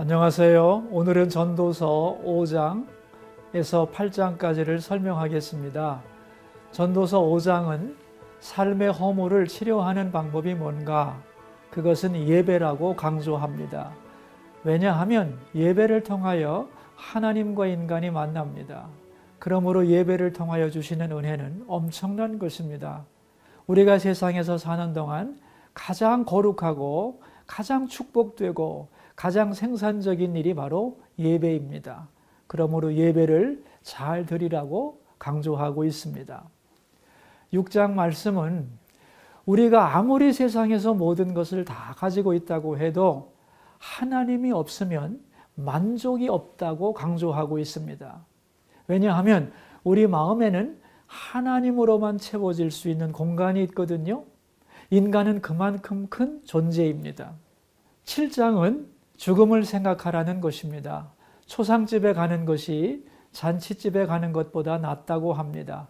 안녕하세요. 오늘은 전도서 5장에서 8장까지를 설명하겠습니다. 전도서 5장은 삶의 허물을 치료하는 방법이 뭔가? 그것은 예배라고 강조합니다. 왜냐하면 예배를 통하여 하나님과 인간이 만납니다. 그러므로 예배를 통하여 주시는 은혜는 엄청난 것입니다. 우리가 세상에서 사는 동안 가장 거룩하고 가장 축복되고 가장 생산적인 일이 바로 예배입니다. 그러므로 예배를 잘 드리라고 강조하고 있습니다. 6장 말씀은 우리가 아무리 세상에서 모든 것을 다 가지고 있다고 해도 하나님이 없으면 만족이 없다고 강조하고 있습니다. 왜냐하면 우리 마음에는 하나님으로만 채워질 수 있는 공간이 있거든요. 인간은 그만큼 큰 존재입니다. 7장은 죽음을 생각하라는 것입니다. 초상집에 가는 것이 잔치집에 가는 것보다 낫다고 합니다.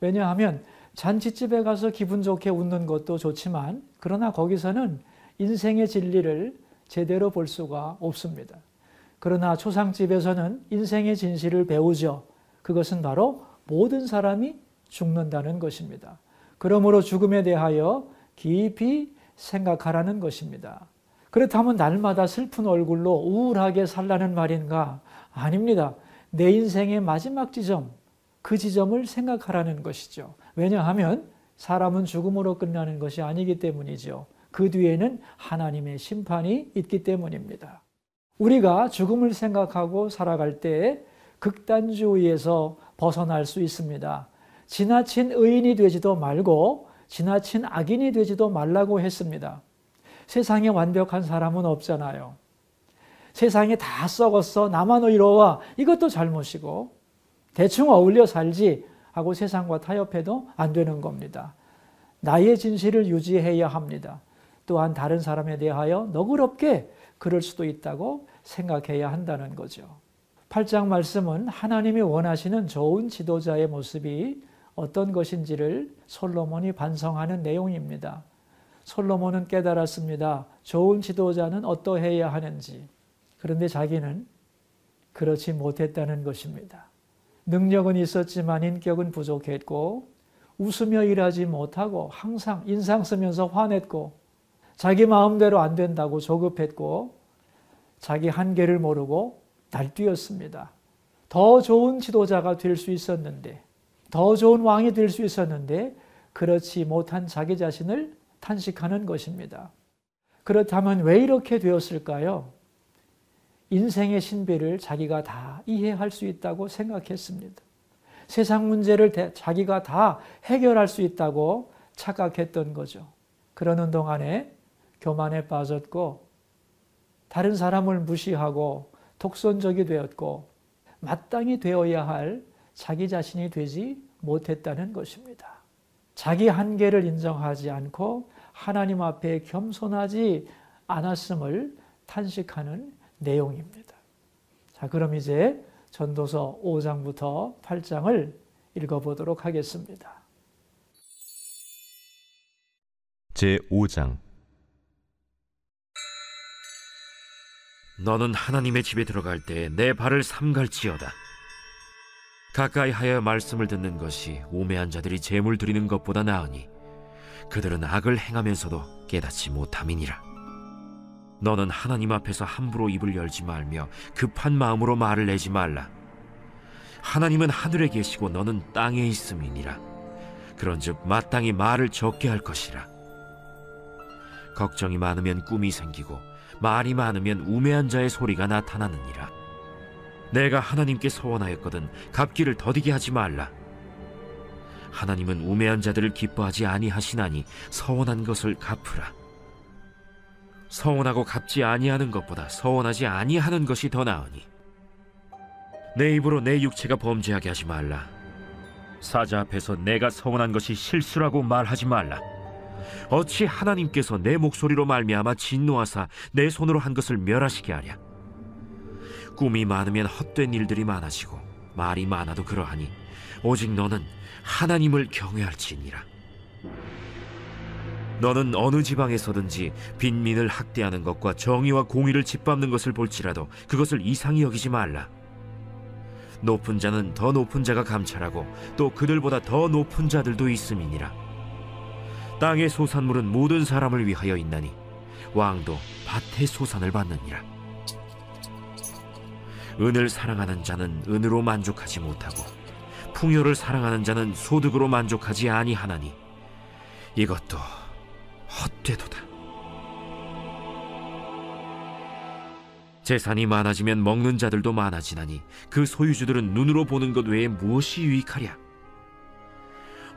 왜냐하면 잔치집에 가서 기분 좋게 웃는 것도 좋지만 그러나 거기서는 인생의 진리를 제대로 볼 수가 없습니다. 그러나 초상집에서는 인생의 진실을 배우죠. 그것은 바로 모든 사람이 죽는다는 것입니다. 그러므로 죽음에 대하여 깊이 생각하라는 것입니다. 그렇다면 날마다 슬픈 얼굴로 우울하게 살라는 말인가? 아닙니다. 내 인생의 마지막 지점, 그 지점을 생각하라는 것이죠. 왜냐하면 사람은 죽음으로 끝나는 것이 아니기 때문이죠. 그 뒤에는 하나님의 심판이 있기 때문입니다. 우리가 죽음을 생각하고 살아갈 때 극단주의에서 벗어날 수 있습니다. 지나친 의인이 되지도 말고 지나친 악인이 되지도 말라고 했습니다. 세상에 완벽한 사람은 없잖아요. 세상에 다 썩었어. 나만 의로워. 이것도 잘못이고 대충 어울려 살지 하고 세상과 타협해도 안 되는 겁니다. 나의 진실을 유지해야 합니다. 또한 다른 사람에 대하여 너그럽게 그럴 수도 있다고 생각해야 한다는 거죠. 8장 말씀은 하나님이 원하시는 좋은 지도자의 모습이 어떤 것인지를 솔로몬이 반성하는 내용입니다. 솔로몬은 깨달았습니다. 좋은 지도자는 어떠해야 하는지. 그런데 자기는 그렇지 못했다는 것입니다. 능력은 있었지만 인격은 부족했고 웃으며 일하지 못하고 항상 인상 쓰면서 화냈고 자기 마음대로 안 된다고 조급했고 자기 한계를 모르고 날뛰었습니다. 더 좋은 지도자가 될 수 있었는데 더 좋은 왕이 될 수 있었는데 그렇지 못한 자기 자신을 탄식하는 것입니다. 그렇다면 왜 이렇게 되었을까요? 인생의 신비를 자기가 다 이해할 수 있다고 생각했습니다. 세상 문제를 자기가 다 해결할 수 있다고 착각했던 거죠. 그러는 동안에 교만에 빠졌고 다른 사람을 무시하고 독선적이 되었고 마땅히 되어야 할 자기 자신이 되지 못했다는 것입니다. 자기 한계를 인정하지 않고 하나님 앞에 겸손하지 않았음을 탄식하는 내용입니다. 자, 그럼 이제 전도서 5장부터 8장을 읽어보도록 하겠습니다. 제 5장 너는 하나님의 집에 들어갈 때 내 발을 삼갈지어다. 가까이 하여 말씀을 듣는 것이 우매한 자들이 재물 드리는 것보다 나으니 그들은 악을 행하면서도 깨닫지 못함이니라. 너는 하나님 앞에서 함부로 입을 열지 말며 급한 마음으로 말을 내지 말라. 하나님은 하늘에 계시고 너는 땅에 있음이니라. 그런즉 마땅히 말을 적게 할 것이라. 걱정이 많으면 꿈이 생기고 말이 많으면 우매한 자의 소리가 나타나느니라. 내가 하나님께 서원하였거든 갚기를 더디게 하지 말라. 하나님은 우매한 자들을 기뻐하지 아니하시나니 서원한 것을 갚으라. 서원하고 갚지 아니하는 것보다 서원하지 아니하는 것이 더 나으니 내 입으로 내 육체가 범죄하게 하지 말라. 사자 앞에서 내가 서원한 것이 실수라고 말하지 말라. 어찌 하나님께서 내 목소리로 말미암아 진노하사 내 손으로 한 것을 멸하시게 하랴. 꿈이 많으면 헛된 일들이 많아지고 말이 많아도 그러하니 오직 너는 하나님을 경외할지니라. 너는 어느 지방에서든지 빈민을 학대하는 것과 정의와 공의를 짓밟는 것을 볼지라도 그것을 이상히 여기지 말라. 높은 자는 더 높은 자가 감찰하고 또 그들보다 더 높은 자들도 있음이니라. 땅의 소산물은 모든 사람을 위하여 있나니 왕도 밭의 소산을 받느니라. 은을 사랑하는 자는 은으로 만족하지 못하고 풍요를 사랑하는 자는 소득으로 만족하지 아니하나니 이것도 헛되도다. 재산이 많아지면 먹는 자들도 많아지나니 그 소유주들은 눈으로 보는 것 외에 무엇이 유익하랴?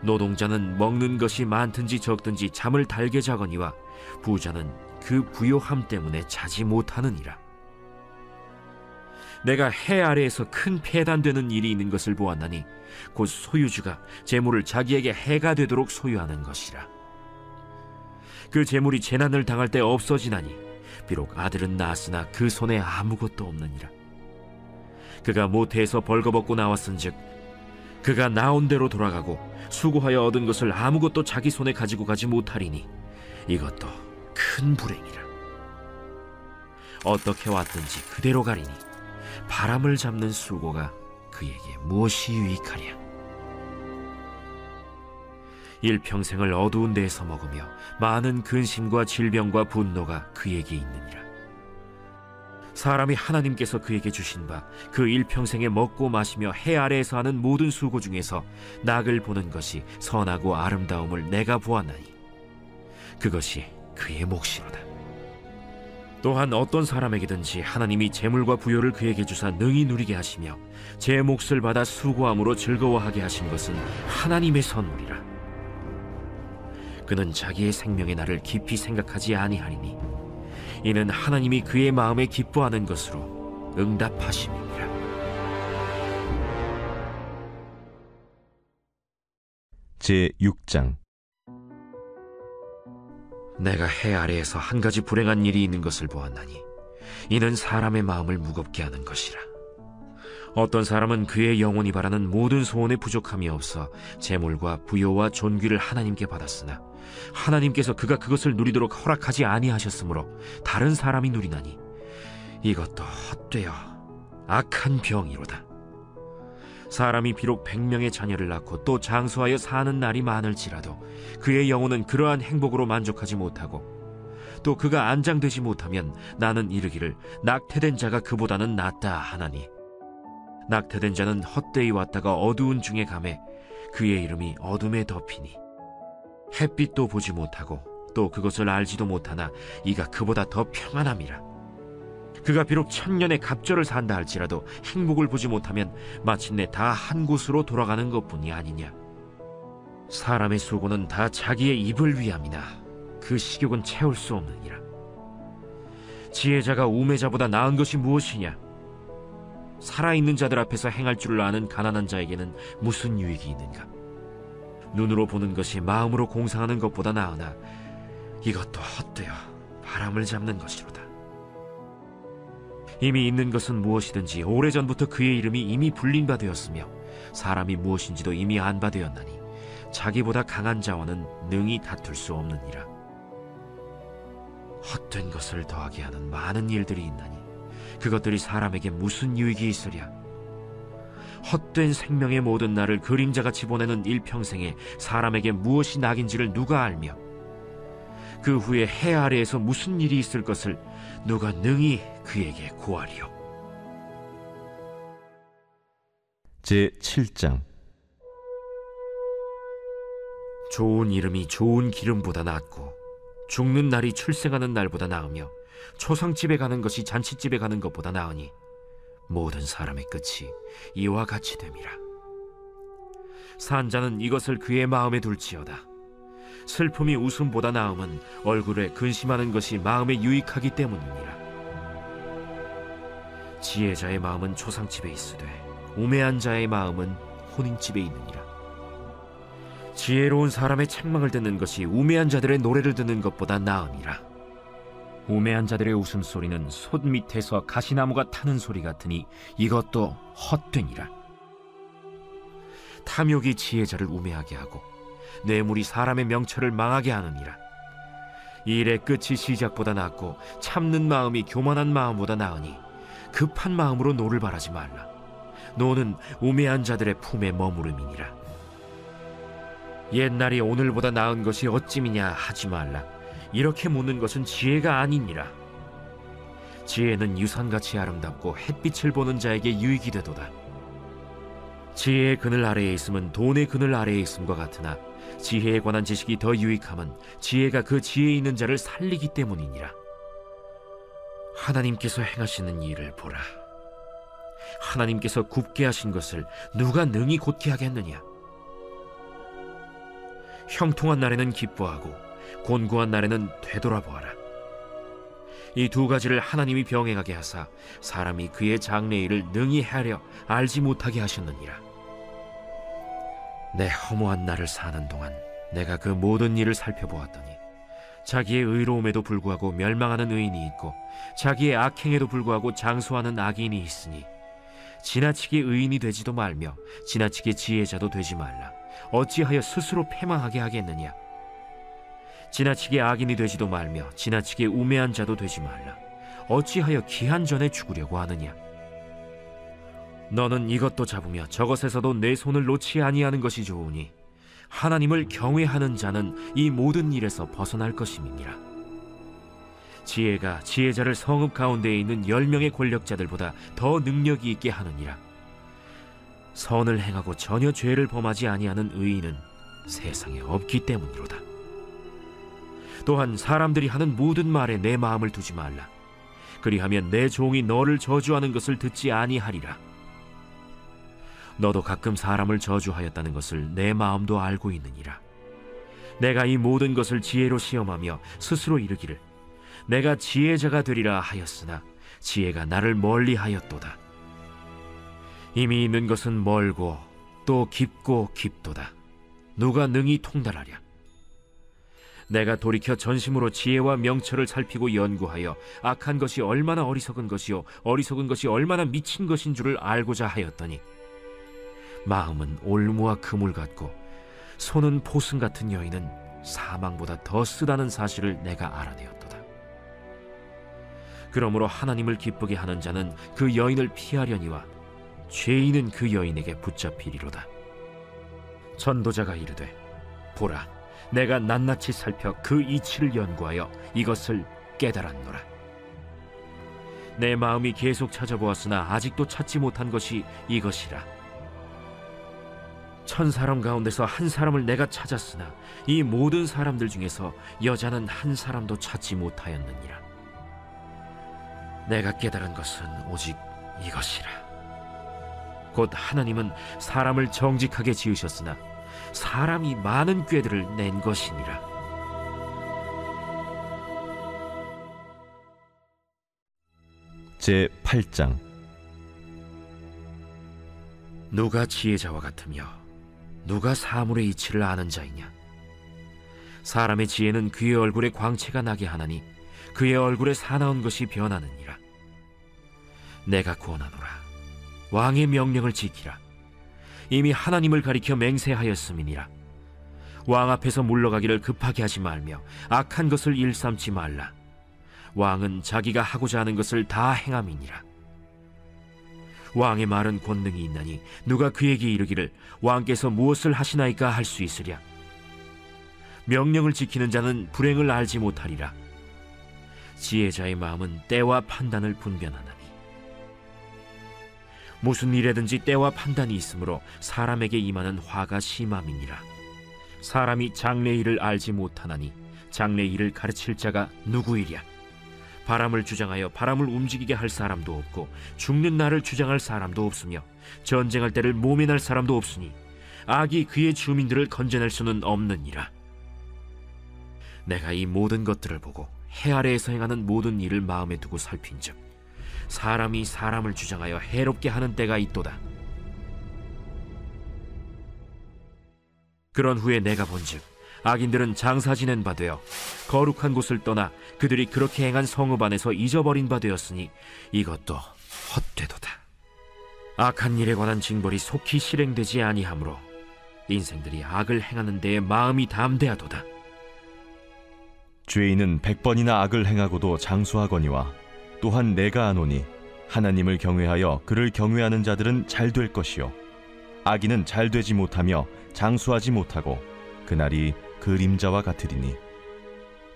노동자는 먹는 것이 많든지 적든지 잠을 달게 자거니와 부자는 그 부요함 때문에 자지 못하느니라. 내가 해 아래에서 큰 폐단되는 일이 있는 것을 보았나니 곧 소유주가 재물을 자기에게 해가 되도록 소유하는 것이라. 그 재물이 재난을 당할 때 없어지나니 비록 아들은 낳았으나 그 손에 아무것도 없느니라. 그가 모태에서 벌거벗고 나왔은즉 그가 나온 대로 돌아가고 수고하여 얻은 것을 아무것도 자기 손에 가지고 가지 못하리니 이것도 큰 불행이라. 어떻게 왔든지 그대로 가리니 바람을 잡는 수고가 그에게 무엇이 유익하랴? 일평생을 어두운 데에서 먹으며 많은 근심과 질병과 분노가 그에게 있느니라. 사람이 하나님께서 그에게 주신 바 그 일평생에 먹고 마시며 해 아래에서 하는 모든 수고 중에서 낙을 보는 것이 선하고 아름다움을 내가 보았나니 그것이 그의 몫이로다. 또한 어떤 사람에게든지 하나님이 재물과 부요를 그에게 주사 능히 누리게 하시며 제 몫을 받아 수고함으로 즐거워하게 하신 것은 하나님의 선물이라. 그는 자기의 생명의 날을 깊이 생각하지 아니하리니 이는 하나님이 그의 마음에 기뻐하는 것으로 응답하심이니라. 제 6장 내가 해 아래에서 한 가지 불행한 일이 있는 것을 보았나니 이는 사람의 마음을 무겁게 하는 것이라. 어떤 사람은 그의 영혼이 바라는 모든 소원에 부족함이 없어 재물과 부요와 존귀를 하나님께 받았으나 하나님께서 그가 그것을 누리도록 허락하지 아니하셨으므로 다른 사람이 누리나니 이것도 헛되어 악한 병이로다. 사람이 비록 백명의 자녀를 낳고 또 장수하여 사는 날이 많을지라도 그의 영혼은 그러한 행복으로 만족하지 못하고 또 그가 안장되지 못하면 나는 이르기를 낙태된 자가 그보다는 낫다 하나니 낙태된 자는 헛되이 왔다가 어두운 중에 감해 그의 이름이 어둠에 덮이니 햇빛도 보지 못하고 또 그것을 알지도 못하나 이가 그보다 더 평안함이라 그가 비록 천년의 갑절을 산다 할지라도 행복을 보지 못하면 마침내 다 한 곳으로 돌아가는 것뿐이 아니냐. 사람의 수고는 다 자기의 입을 위함이나 그 식욕은 채울 수 없느니라. 지혜자가 우매자보다 나은 것이 무엇이냐? 살아있는 자들 앞에서 행할 줄을 아는 가난한 자에게는 무슨 유익이 있는가? 눈으로 보는 것이 마음으로 공상하는 것보다 나으나 이것도 헛되어 바람을 잡는 것이로다. 이미 있는 것은 무엇이든지 오래전부터 그의 이름이 이미 불린 바 되었으며 사람이 무엇인지도 이미 안 바 되었나니 자기보다 강한 자와는 능히 다툴 수 없느니라. 헛된 것을 더하게 하는 많은 일들이 있나니 그것들이 사람에게 무슨 유익이 있으랴? 헛된 생명의 모든 날을 그림자같이 보내는 일평생에 사람에게 무엇이 낙인지를 누가 알며 그 후에 해 아래에서 무슨 일이 있을 것을 누가 능히 그에게 구하리요. 제 7장 좋은 이름이 좋은 기름보다 낫고 죽는 날이 출생하는 날보다 나으며 초상집에 가는 것이 잔치집에 가는 것보다 나으니 모든 사람의 끝이 이와 같이 됨이라. 산자는 이것을 그의 마음에 둘지어다. 슬픔이 웃음보다 나음은 얼굴에 근심하는 것이 마음에 유익하기 때문이니라. 지혜자의 마음은 초상집에 있으되 우매한 자의 마음은 혼인집에 있느니라. 지혜로운 사람의 책망을 듣는 것이 우매한 자들의 노래를 듣는 것보다 나음이라. 우매한 자들의 웃음소리는 솥 밑에서 가시나무가 타는 소리 같으니 이것도 헛되니라. 탐욕이 지혜자를 우매하게 하고 뇌물이 사람의 명철을 망하게 하느니라. 일의 끝이 시작보다 낫고 참는 마음이 교만한 마음보다 나으니 급한 마음으로 노를 발하지 말라. 노는 우매한 자들의 품에 머무름이니라. 옛날이 오늘보다 나은 것이 어찜이냐 하지 말라. 이렇게 묻는 것은 지혜가 아니니라. 지혜는 유산같이 아름답고 햇빛을 보는 자에게 유익이 되도다. 지혜의 그늘 아래에 있음은 돈의 그늘 아래에 있음과 같으나 지혜에 관한 지식이 더 유익함은 지혜가 그 지혜 있는 자를 살리기 때문이니라. 하나님께서 행하시는 일을 보라. 하나님께서 굽게 하신 것을 누가 능히 곧게 하겠느냐? 형통한 날에는 기뻐하고 곤고한 날에는 되돌아보아라. 이 두 가지를 하나님이 병행하게 하사 사람이 그의 장래일을 능히 하려 알지 못하게 하셨느니라. 내 허무한 날을 사는 동안 내가 그 모든 일을 살펴보았더니 자기의 의로움에도 불구하고 멸망하는 의인이 있고 자기의 악행에도 불구하고 장수하는 악인이 있으니 지나치게 의인이 되지도 말며 지나치게 지혜자도 되지 말라. 어찌하여 스스로 패망하게 하겠느냐? 지나치게 악인이 되지도 말며 지나치게 우매한 자도 되지 말라. 어찌하여 기한 전에 죽으려고 하느냐? 너는 이것도 잡으며 저것에서도 내 손을 놓지 아니하는 것이 좋으니 하나님을 경외하는 자는 이 모든 일에서 벗어날 것임이니라. 지혜가 지혜자를 성읍 가운데에 있는 열 명의 권력자들보다 더 능력이 있게 하느니라. 선을 행하고 전혀 죄를 범하지 아니하는 의인은 세상에 없기 때문이로다. 또한 사람들이 하는 모든 말에 내 마음을 두지 말라. 그리하면 내 종이 너를 저주하는 것을 듣지 아니하리라. 너도 가끔 사람을 저주하였다는 것을 내 마음도 알고 있느니라. 내가 이 모든 것을 지혜로 시험하며 스스로 이르기를 내가 지혜자가 되리라 하였으나 지혜가 나를 멀리 하였도다. 이미 있는 것은 멀고 또 깊고 깊도다. 누가 능히 통달하랴? 내가 돌이켜 전심으로 지혜와 명철을 살피고 연구하여 악한 것이 얼마나 어리석은 것이요 어리석은 것이 얼마나 미친 것인 줄을 알고자 하였더니 마음은 올무와 그물 같고 손은 포승 같은 여인은 사망보다 더 쓰다는 사실을 내가 알아내었도다. 그러므로 하나님을 기쁘게 하는 자는 그 여인을 피하려니와 죄인은 그 여인에게 붙잡히리로다. 전도자가 이르되 보라 내가 낱낱이 살펴 그 이치를 연구하여 이것을 깨달았노라. 내 마음이 계속 찾아보았으나 아직도 찾지 못한 것이 이것이라. 천 사람 가운데서 한 사람을 내가 찾았으나 이 모든 사람들 중에서 여자는 한 사람도 찾지 못하였느니라. 내가 깨달은 것은 오직 이것이라. 곧 하나님은 사람을 정직하게 지으셨으나 사람이 많은 꾀들을 낸 것이니라. 제 8장 누가 지혜자와 같으며 누가 사물의 이치를 아는 자이냐? 사람의 지혜는 그의 얼굴에 광채가 나게 하나니 그의 얼굴에 사나운 것이 변하느니라. 내가 구원하노라. 왕의 명령을 지키라. 이미 하나님을 가리켜 맹세하였음이니라. 왕 앞에서 물러가기를 급하게 하지 말며 악한 것을 일삼지 말라. 왕은 자기가 하고자 하는 것을 다 행함이니라. 왕의 말은 권능이 있나니 누가 그에게 이르기를 왕께서 무엇을 하시나이까 할 수 있으랴. 명령을 지키는 자는 불행을 알지 못하리라. 지혜자의 마음은 때와 판단을 분별하나니 무슨 일에든지 때와 판단이 있으므로 사람에게 임하는 화가 심함이니라. 사람이 장래 일을 알지 못하나니 장래 일을 가르칠 자가 누구이랴? 바람을 주장하여 바람을 움직이게 할 사람도 없고 죽는 날을 주장할 사람도 없으며 전쟁할 때를 모면할 사람도 없으니 악이 그의 주민들을 건져낼 수는 없느니라. 내가 이 모든 것들을 보고 해 아래에서 행하는 모든 일을 마음에 두고 살핀즉 사람이 사람을 주장하여 해롭게 하는 때가 있도다. 그런 후에 내가 본즉 악인들은 장사 지낸 바 되어 거룩한 곳을 떠나 그들이 그렇게 행한 성읍 안에서 잊어버린 바 되었으니 이것도 헛되도다. 악한 일에 관한 징벌이 속히 실행되지 아니하므로 인생들이 악을 행하는 데에 마음이 담대하도다. 죄인은 백 번이나 악을 행하고도 장수하거니와 또한 내가 아노니 하나님을 경외하여 그를 경외하는 자들은 잘 될 것이요 악인은 잘 되지 못하며 장수하지 못하고 그날이 그림자와 같으리니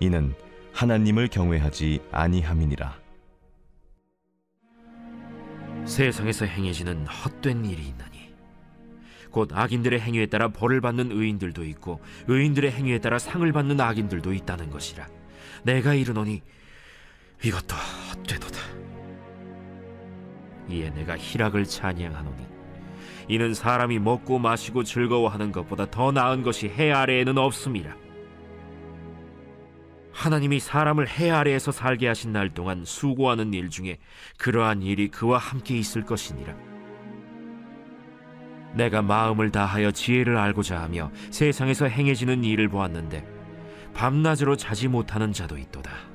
이는 하나님을 경외하지 아니함이니라. 세상에서 행해지는 헛된 일이 있나니 곧 악인들의 행위에 따라 벌을 받는 의인들도 있고 의인들의 행위에 따라 상을 받는 악인들도 있다는 것이라 내가 이르노니 이것도 헛되도다. 이에 내가 희락을 찬양하노니 이는 사람이 먹고 마시고 즐거워하는 것보다 더 나은 것이 해 아래에는 없음이라 하나님이 사람을 해 아래에서 살게 하신 날 동안 수고하는 일 중에 그러한 일이 그와 함께 있을 것이니라. 내가 마음을 다하여 지혜를 알고자 하며 세상에서 행해지는 일을 보았는데 밤낮으로 자지 못하는 자도 있도다.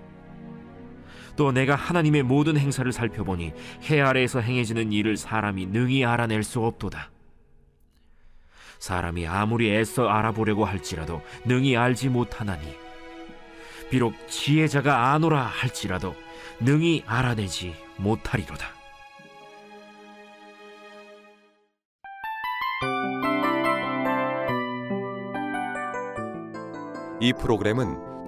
또 내가 하나님의 모든 행사를 살펴보니 해 아래에서 행해지는 일을 사람이 능히 알아낼 수 없도다. 사람이 아무리 애써 알아보려고 할지라도 능히 알지 못하나니 비록 지혜자가 아노라 할지라도 능히 알아내지 못하리로다. 이 프로그램은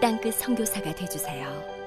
땅끝 선교사가 되주세요.